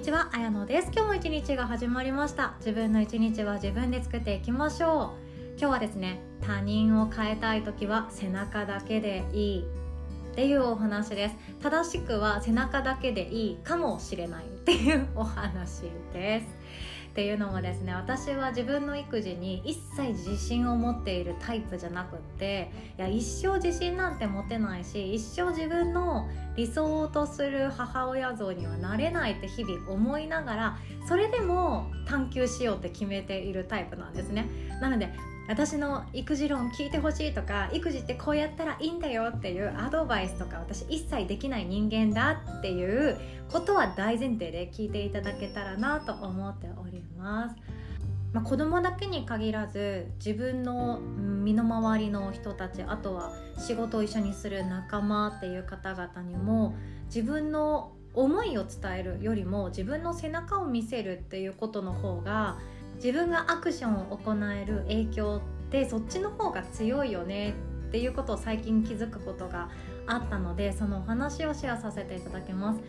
にちは、あやのです。今日も一日が始まりました。自分の一日は自分で作っていきましょう。今日はですね他人を変えたい時は背中だけでいい。っていうお話です。正しくは背中だけでいいかもしれないっていうお話です。っていうのもですね私は自分の育児に一切自信を持っているタイプじゃなくっていや一生自信なんて持てないし一生自分の理想とする母親像にはなれないって日々思いながらそれでも探求しようって決めているタイプなんですね。なので私の育児論聞いてほしいとか育児ってこうやったらいいんだよっていうアドバイスとか私一切できない人間だっていうことは大前提で聞いていただけたらなと思っております。まあ、子供だけに限らず自分の身の回りの人たちあとは仕事を一緒にする仲間っていう方々にも自分の思いを伝えるよりも自分の背中を見せるっていうことの方が自分がアクションを行える影響ってそっちの方が強いよねっていうことを最近気づくことがあったのでそのお話をシェアさせていただきます。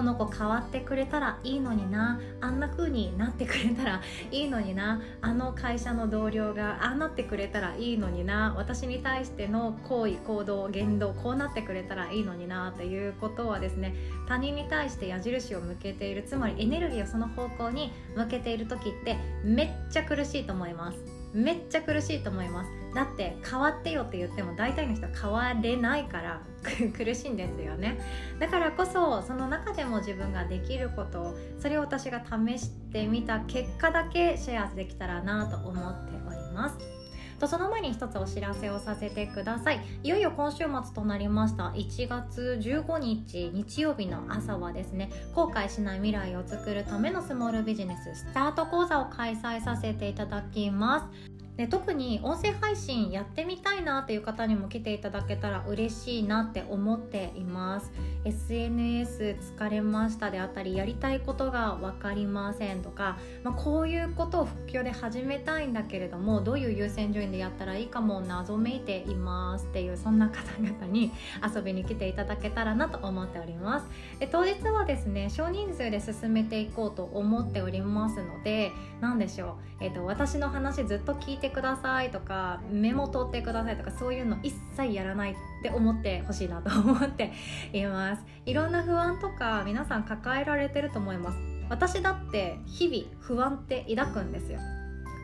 この子変わってくれたらいいのになあんな風になってくれたら いいのになあの会社の同僚がああなってくれたらいいのにな私に対しての行為行動言動こうなってくれたらいいのになっていうことはですね他人に対して矢印を向けているつまりエネルギーをその方向に向けている時ってめっちゃ苦しいと思います。めっちゃ苦しいと思います。だって変わってよって言っても大体の人は変われないから 苦しいんですよね。だからこそその中でも自分ができることそれを私が試してみた結果だけシェアできたらなと思っております。とその前に一つお知らせをさせてください。いよいよ今週末となりました。1月15日日曜日の朝はですね後悔しない未来を作るためのスモールビジネススタート講座を開催させていただきます。で特に音声配信やってみたいなっていう方にも来ていただけたら嬉しいなって思っています。SNS 疲れましたであったりやりたいことが分かりませんとか、まあ、こういうことを副業で始めたいんだけれどもどういう優先順位でやったらいいかも謎めいていますっていうそんな方々に遊びに来ていただけたらなと思っております。で当日はですね少人数で進めていこうと思っておりますので何でしょう、えーと私の話ずっと聞いてくださいとかメモ取ってくださいとかそういうの一切やらないって思ってほしいなと思っています。いろんな不安とか皆さん抱えられてると思います。私だって日々不安って抱くんですよ。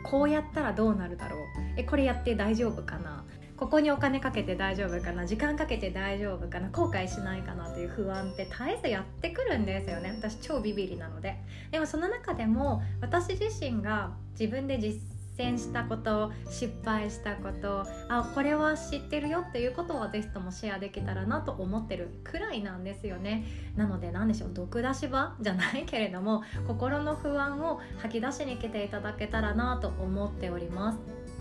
こうやったらどうなるだろう。えこれやって大丈夫かな。ここにお金かけて大丈夫かな。時間かけて大丈夫かな。後悔しないかなという不安って絶えずやってくるんですよね。私超ビビりなので。でもその中でも私自身が自分で実践したこと失敗したことあこれは知ってるよっていうことは是非ともシェアできたらなと思ってるくらいなんですよね。なので何でしょう毒出し場じゃないけれども 心の不安を吐き出しに来ていただけたらなと思っております。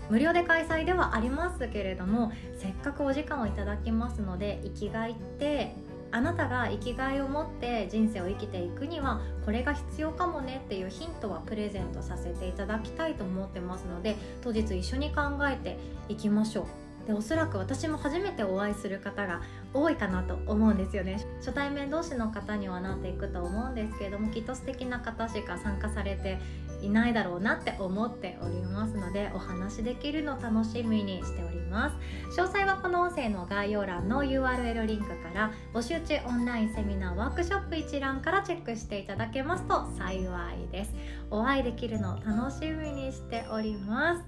無料で開催ではありますけれどもせっかくお時間をいただきますので生きがいってあなたが生きがいを持って人生を生きていくにはこれが必要かもねっていうヒントはプレゼントさせていただきたいと思ってますので当日一緒に考えていきましょうでおそらく私も初めてお会いする方が多いかなと思うんですよね。初対面同士の方にはなっていくと思うんですけれどもきっと素敵な方しか参加されていないだろうなって思っておりますのでお話できるの楽しみにしております。詳細はこの音声の概要欄の URL リンクから募集中オンラインセミナーワークショップ一覧からチェックしていただけますと幸いです。お会いできるのを楽しみにしております。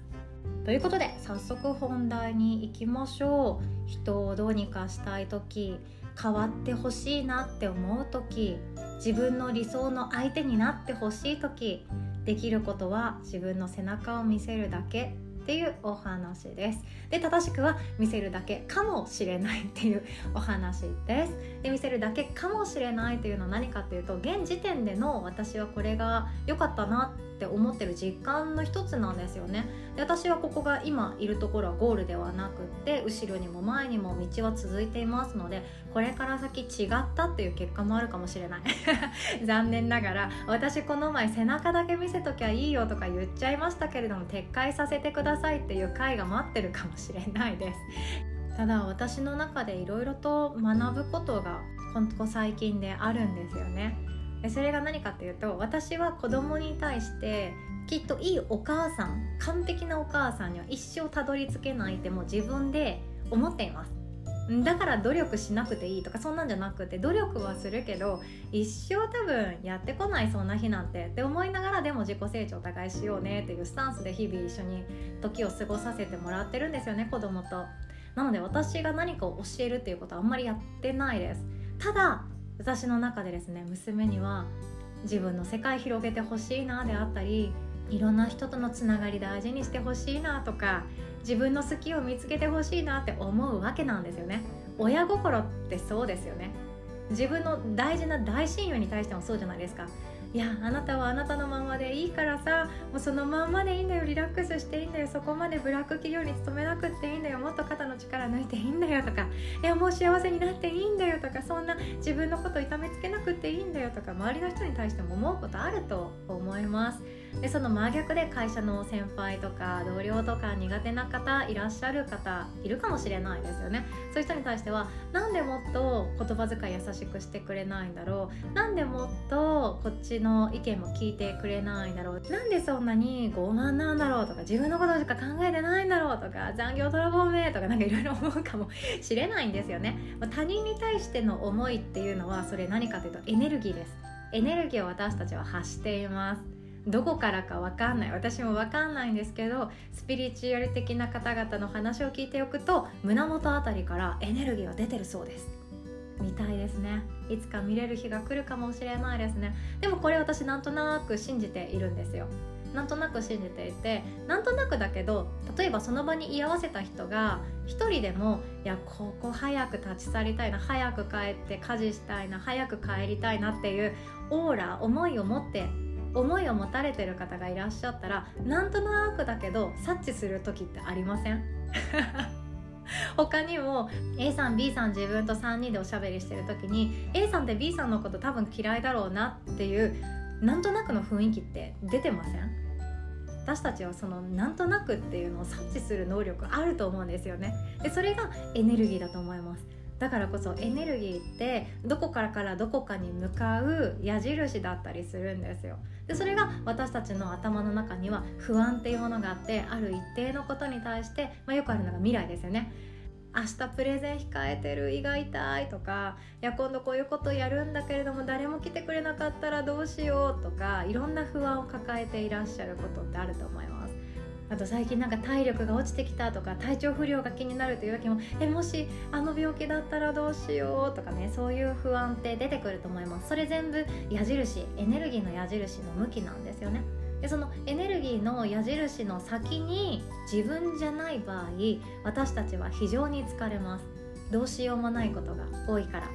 ということで早速本題に行きましょう。人をどうにかしたい時変わってほしいなって思う時自分の理想の相手になってほしい時できることは自分の背中を見せるだけっていうお話です。で正しくは見せるだけかもしれないっていうお話です。で見せるだけかもしれないというのは何かっていうと現時点での私はこれが良かったなって思ってる実感の一つなんですよね。で私はここが今いるところはゴールではなくって後ろにも前にも道は続いていますのでこれから先違ったっていう結果もあるかもしれない。残念ながら私この前背中だけ見せときゃいいよとか言っちゃいましたけれども撤回させてくださいっていう回が待ってるかもしれないです。ただ私の中でいろいろと学ぶことがここ最近であるんですよね。それが何かっていうと私は子供に対してきっといいお母さん完璧なお母さんには一生たどり着けないってもう自分で思っています。だから努力しなくていいとかそんなんじゃなくて努力はするけど一生多分やってこないそんな日なんてって思いながらでも自己成長お互いしようねっていうスタンスで日々一緒に時を過ごさせてもらってるんですよね子供と。なので私が何かを教えるっていうことはあんまりやってないです。ただ私の中でですね娘には自分の世界広げてほしいなであったりいろんな人とのつながり大事にしてほしいなとか自分の好きを見つけてほしいなって思うわけなんですよね。親心ってそうですよね。自分の大事な大親友に対してもそうじゃないですか。いやあなたはあなたのままでいいからさもうそのまんまでいいんだよリラックスしていいんだよそこまでブラック企業に勤めなくっていいんだよもっと肩の力抜いていいんだよとかいやもう幸せになっていいんだよとかそんな自分のこと痛めつけなくっていいんだよとか周りの人に対しても思うことあると思います。でその真逆で会社の先輩とか同僚とか苦手な方いらっしゃる方いるかもしれないですよね。そういう人に対してはなんでもっと言葉遣い優しくしてくれないんだろう。なんでもっとこっちの意見も聞いてくれないんだろう。なんでそんなに傲慢なんだろうとか自分のことしか考えてないんだろうとか残業泥棒めとかなんかいろいろ思うかもしれないんですよね。ま他人に対しての思いっていうのはそれ何かというとエネルギーです。エネルギーを私たちは発しています。どこからか分かんない。私も分かんないんですけどスピリチュアル的な方々の話を聞いておくと胸元あたりからエネルギーが出てるそうです。見たいですね。いつか見れる日が来るかもしれないですね。でもこれ私なんとなく信じているんですよ。なんとなく信じていてなんとなくだけど例えばその場に居合わせた人が一人でもいやここ早く立ち去りたいな早く帰って家事したいな早く帰りたいなっていうオーラ思いを持って思いを持たれてる方がいらっしゃったらなんとなくだけど察知する時ってありません？他にも A さん B さん自分と3人でおしゃべりしてる時に A さんって B さんのこと多分嫌いだろうなっていうなんとなくの雰囲気って出てません？私たちはそのなんとなくっていうのを察知する能力あると思うんですよね。でそれがエネルギーだと思います。だからこそエネルギーってどこからからどこかに向かう矢印だったりするんですよ。でそれが私たちの頭の中には不安っていうものがあってある一定のことに対して、まあ、よくあるのが未来ですよね。明日プレゼン控えてる胃が痛いとかいや今度こういうことやるんだけれども誰も来てくれなかったらどうしようとかいろんな不安を抱えていらっしゃることってあると思います。あと最近なんか体力が落ちてきたとか体調不良が気になるという時もえもしあの病気だったらどうしようとかねそういう不安って出てくると思います。それ全部矢印エネルギーの矢印の向きなんですよね。でそのエネルギーの矢印の先に自分じゃない場合私たちは非常に疲れます。どうしようもないことが多いから。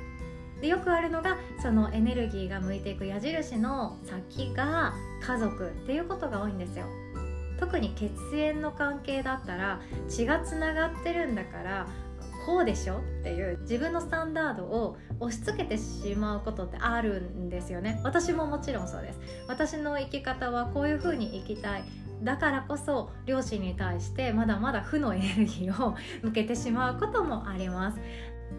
でよくあるのがそのエネルギーが向いていく矢印の先が家族っていうことが多いんですよ。特に血縁の関係だったら血がつながってるんだからこうでしょっていう自分のスタンダードを押し付けてしまうことってあるんですよね。私ももちろんそうです。私の生き方はこういう風に生きたい。だからこそ両親に対してまだまだ負のエネルギーを向けてしまうこともあります。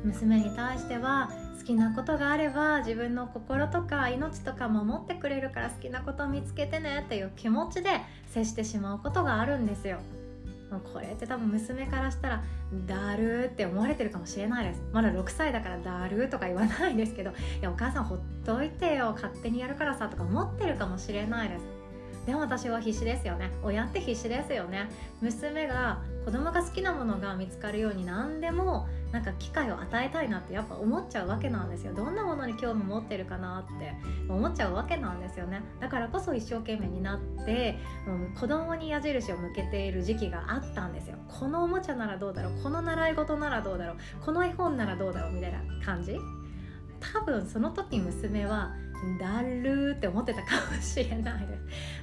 娘に対しては好きなことがあれば自分の心とか命とか守ってくれるから好きなことを見つけてねっていう気持ちで接してしまうことがあるんですよ。これって多分娘からしたらだるって思われてるかもしれないです。まだ6歳だからだるとか言わないですけどいやお母さんほっといてよ勝手にやるからさとか思ってるかもしれないです。でも私は必死ですよね。親って必死ですよね。娘が子供が好きなものが見つかるように何でもなんか機会を与えたいなってやっぱ思っちゃうわけなんですよ。どんなものに興味持ってるかなって思っちゃうわけなんですよね。だからこそ一生懸命になって子供に矢印を向けている時期があったんですよ。このおもちゃならどうだろうこの習い事ならどうだろうこの絵本ならどうだろうみたいな感じ。多分その時娘はだるーって思ってたかもしれないです。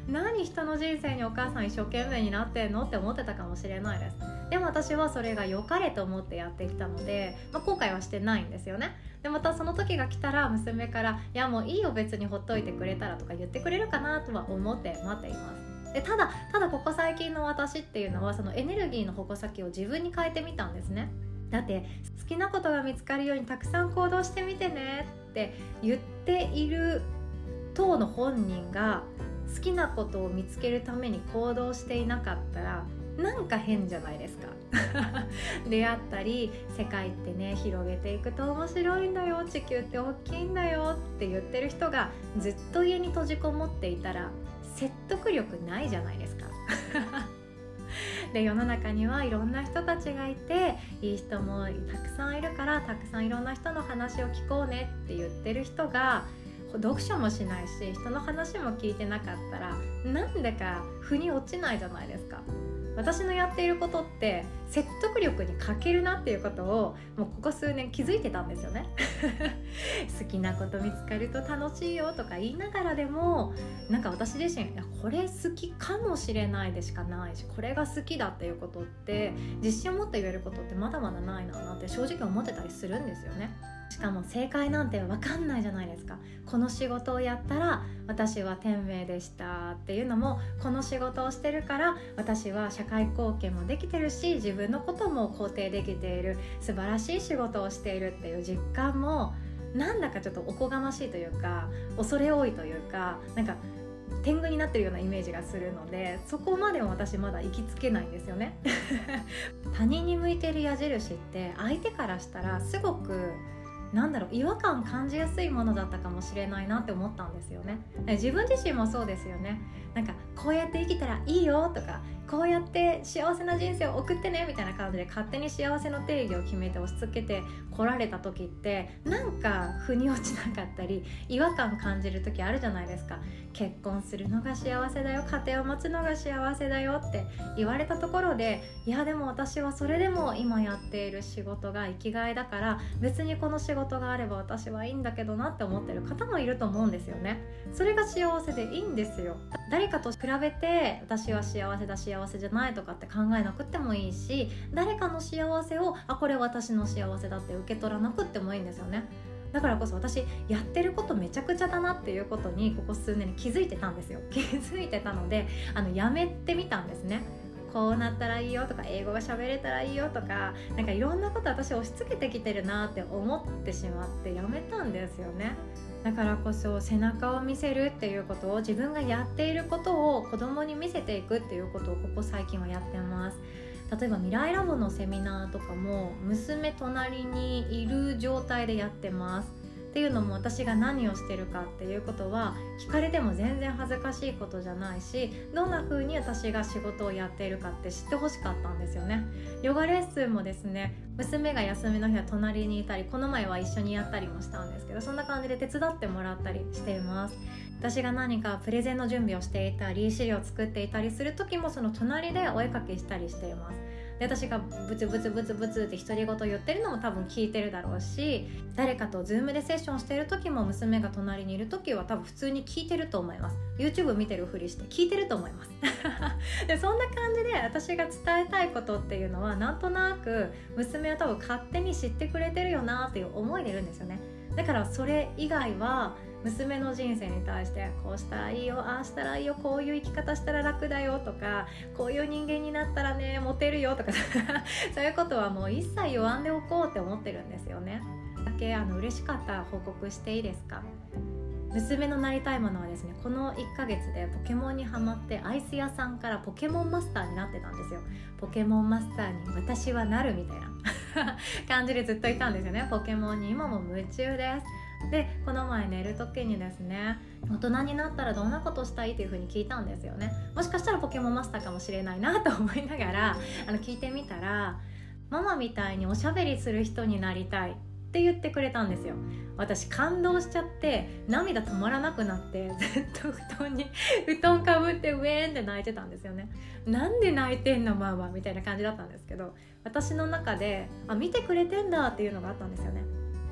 何人の人生にお母さん一生懸命になってんのって思ってたかもしれないです。でも私はそれが良かれと思ってやってきたので、まあ、後悔はしてないんですよね。でまたその時が来たら娘から「いやもういいよ別にほっといてくれたら」とか言ってくれるかなとは思って待っています。でただただここ最近の私っていうのはそのエネルギーの矛先を自分に変えてみたんですね。だって好きなことが見つかるようにたくさん行動してみてねって言っている当の本人が好きなことを見つけるために行動していなかったらなんか変じゃないですか。出会ったり世界ってね広げていくと面白いんだよ。地球って大きいんだよって言ってる人がずっと家に閉じこもっていたら説得力ないじゃないですか。で世の中にはいろんな人たちがいていい人もたくさんいるからたくさんいろんな人の話を聞こうねって言ってる人が読書もしないし人の話も聞いてなかったらなんでか腑に落ちないじゃないですか。私のやっていることって説得力に欠けるなっていうことをもうここ数年気づいてたんですよね。好きなこと見つかると楽しいよとか言いながらでもなんか私自身これ好きかもしれないでしかないしこれが好きだっていうことって自信を持って言えることってまだまだないなって正直思ってたりするんですよね。しかも正解なんて分かんないじゃないですか。この仕事をやったら私は天命でしたっていうのもこの仕事をしてるから私は社会貢献もできてるし自分のことも肯定できている。素晴らしい仕事をしているっていう実感もなんだかちょっとおこがましいというか恐れ多いというかなんか天狗になってるようなイメージがするのでそこまでも私まだ行きつけないんですよね。他人に向いてる矢印って相手からしたらすごくなんだろう違和感感じやすいものだったかもしれないなって思ったんですよね。自分自身もそうですよね。なんかこうやって生きたらいいよとかこうやって幸せな人生を送ってねみたいな感じで勝手に幸せの定義を決めて押し付けて来られた時ってなんか腑に落ちなかったり違和感感じる時あるじゃないですか。結婚するのが幸せだよ家庭を持つのが幸せだよって言われたところでいやでも私はそれでも今やっている仕事が生きがいだから別にこの仕事があれば私はいいんだけどなって思ってる方もいると思うんですよね。それが幸せでいいんですよ。誰かと比べて私は幸せだ幸せじゃないとかって考えなくてもいいし誰かの幸せをあこれ私の幸せだって受け取らなくってもいいんですよね。だからこそ私やってることめちゃくちゃだなっていうことにここ数年に気づいてたんですよ。気づいてたのであのやめてみたんですね。こうなったらいいよとか英語が喋れたらいいよとかなんかいろんなこと私押し付けてきてるなって思ってしまってやめたんですよね。だからこそ背中を見せるっていうことを自分がやっていることを子供に見せていくっていうことをここ最近はやってます。例えば未来ラボのセミナーとかも娘隣にいる状態でやってます。っていうのも私が何をしてるかっていうことは聞かれても全然恥ずかしいことじゃないしどんな風に私が仕事をやっているかって知ってほしかったんですよね。ヨガレッスンもですね娘が休みの日は隣にいたりこの前は一緒にやったりもしたんですけどそんな感じで手伝ってもらったりしています。私が何かプレゼンの準備をしていたり資料を作っていたりする時もその隣でお絵かきしたりしています。で私がブツブツブツブツって独り言言ってるのも多分聞いてるだろうし誰かと Zoom でセッションしてる時も娘が隣にいる時は多分普通に聞いてると思います。YouTube 見てるふりして聞いてると思います。でそんな感じで私が伝えたいことっていうのはなんとなく娘は多分勝手に知ってくれてるよなっていう思いでいるんですよね。だからそれ以外は娘の人生に対してこうしたらいいよああしたらいいよこういう生き方したら楽だよとかこういう人間になったらねモテるよとか そういうことはもう一切弱んでおこうって思ってるんですよね。だけあの嬉しかったら報告していいですか？娘のなりたいものはですねこの1ヶ月でポケモンにはまってアイス屋さんからポケモンマスターになってたんですよ。ポケモンマスターに私はなるみたいな 感じでずっといたんですよね。ポケモンに今も夢中です。でこの前寝る時にですね大人になったらどんなことしたいっていう風に聞いたんですよね。もしかしたらポケモンマスターかもしれないなと思いながらあの聞いてみたらママみたいにおしゃべりする人になりたい。って言ってくれたんですよ。私感動しちゃって涙止まらなくなってずっと布団に 布団かぶってウェーンって泣いてたんですよね。なんで泣いてんのママみたいな感じだったんですけど私の中であ見てくれてんだっていうのがあったんですよね。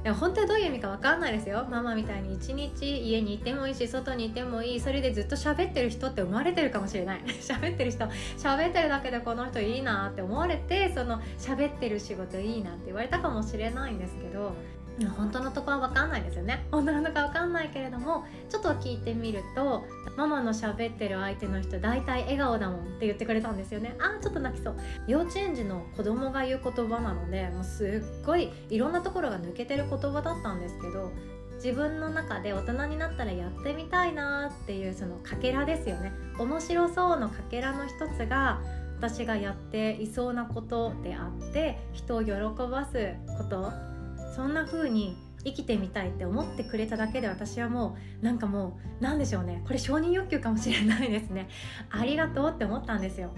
でも本当にどういう意味か分かんないですよ。ママみたいに一日家にいてもいいし外にいてもいい。それでずっと喋ってる人って思われてるかもしれない。喋ってる人喋ってるだけでこの人いいなって思われてその喋ってる仕事いいなって言われたかもしれないんですけど。本当のとこは分かんないですよね。本当のとこは分かんないけれどもちょっと聞いてみるとママの喋ってる相手の人大体笑顔だもんって言ってくれたんですよね。あーちょっと泣きそう。幼稚園児の子供が言う言葉なのでもうすっごいいろんなところが抜けてる言葉だったんですけど自分の中で大人になったらやってみたいなっていうそのかけらですよね。面白そうのかけらの一つが私がやっていそうなことであって人を喜ばすこと。そんな風に生きてみたいって思ってくれただけで私はもうなんかもう何でしょうね。これ承認欲求かもしれないですね。ありがとうって思ったんですよ。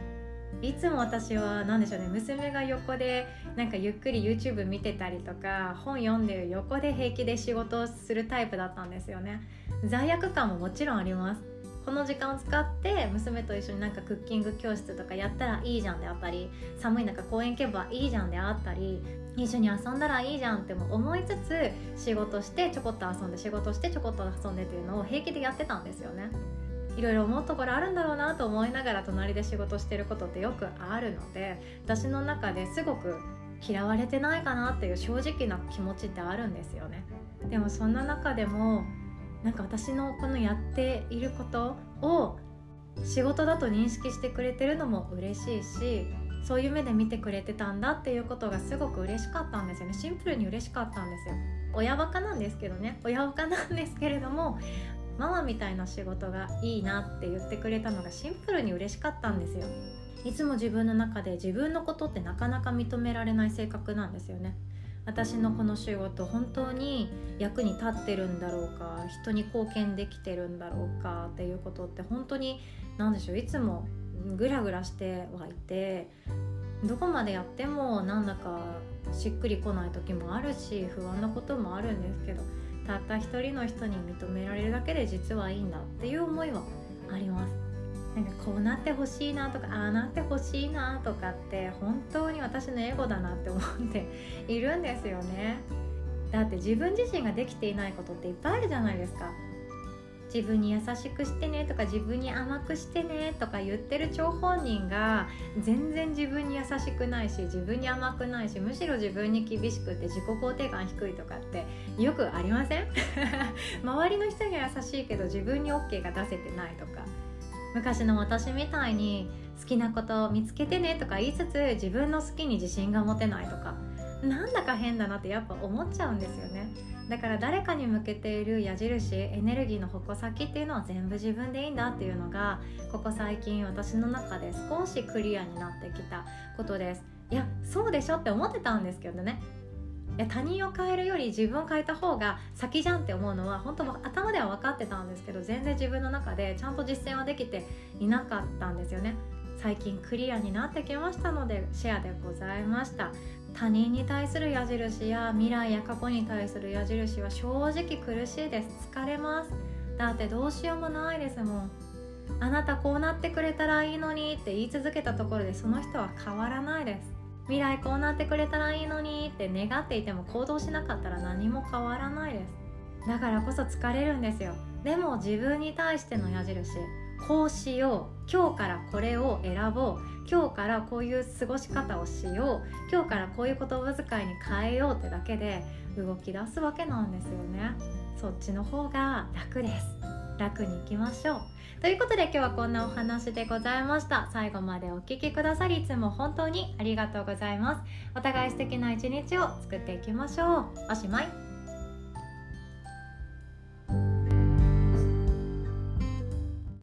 いつも私は何でしょうね。娘が横でなんかゆっくり YouTube 見てたりとか本読んでる横で平気で仕事をするタイプだったんですよね。罪悪感ももちろんあります。この時間を使って娘と一緒になんかクッキング教室とかやったらいいじゃんであったり寒い中公園行けばいいじゃんであったり一緒に遊んだらいいじゃんっても思いつつ仕事してちょこっと遊んで仕事してちょこっと遊んでっていうのを平気でやってたんですよね。いろいろ思うところあるんだろうなと思いながら隣で仕事してることってよくあるので私の中ですごく嫌われてないかなっていう正直な気持ちってあるんですよね。でもそんな中でもなんか私のこのやっていることを仕事だと認識してくれてるのも嬉しいしそういう目で見てくれてたんだっていうことがすごく嬉しかったんですよね。シンプルに嬉しかったんですよ。親バカなんですけどね。親バカなんですけれどもママみたいな仕事がいいなって言ってくれたのがシンプルに嬉しかったんですよ。いつも自分の中で自分のことってなかなか認められない性格なんですよね。私のこの仕事本当に役に立ってるんだろうか人に貢献できてるんだろうかっていうことって本当に何でしょういつもグラグラしてはいてどこまでやってもなんだかしっくりこない時もあるし不安なこともあるんですけどたった一人の人に認められるだけで実はいいんだっていう思いはあります。なんかこうなってほしいなとかああなってほしいなとかって本当に私のエゴだなって思って いるんですよね。だって自分自身ができていないことっていっぱいあるじゃないですか。自分に優しくしてねとか自分に甘くしてねとか言ってる張本人が全然自分に優しくないし自分に甘くないしむしろ自分に厳しくて自己肯定感低いとかってよくありません？周りの人には優しいけど自分に OK が出せてないとか。昔の私みたいに好きなことを見つけてねとか言いつつ自分の好きに自信が持てないとか。なんだか変だなってやっぱ思っちゃうんですよね。だから誰かに向けている矢印エネルギーの矛先っていうのは全部自分でいいんだっていうのがここ最近私の中で少しクリアになってきたことです。いやそうでしょって思ってたんですけどね。いや他人を変えるより自分を変えた方が先じゃんって思うのは本当頭では分かってたんですけど全然自分の中でちゃんと実践はできていなかったんですよね。最近クリアになってきましたのでシェアでございました。他人に対する矢印や未来や過去に対する矢印は正直苦しいです。疲れます。だってどうしようもないですもん。あなたこうなってくれたらいいのにって言い続けたところでその人は変わらないです。未来こうなってくれたらいいのにって願っていても行動しなかったら何も変わらないです。だからこそ疲れるんですよ。でも自分に対しての矢印こうしよう。今日からこれを選ぼう。今日からこういう過ごし方をしよう。今日からこういう言葉遣いに変えようってだけで動き出すわけなんですよね。そっちの方が楽です。楽にいきましょう。ということで今日はこんなお話でございました。最後までお聴きくださりいつも本当にありがとうございます。お互い素敵な一日を作っていきましょう。おしまい。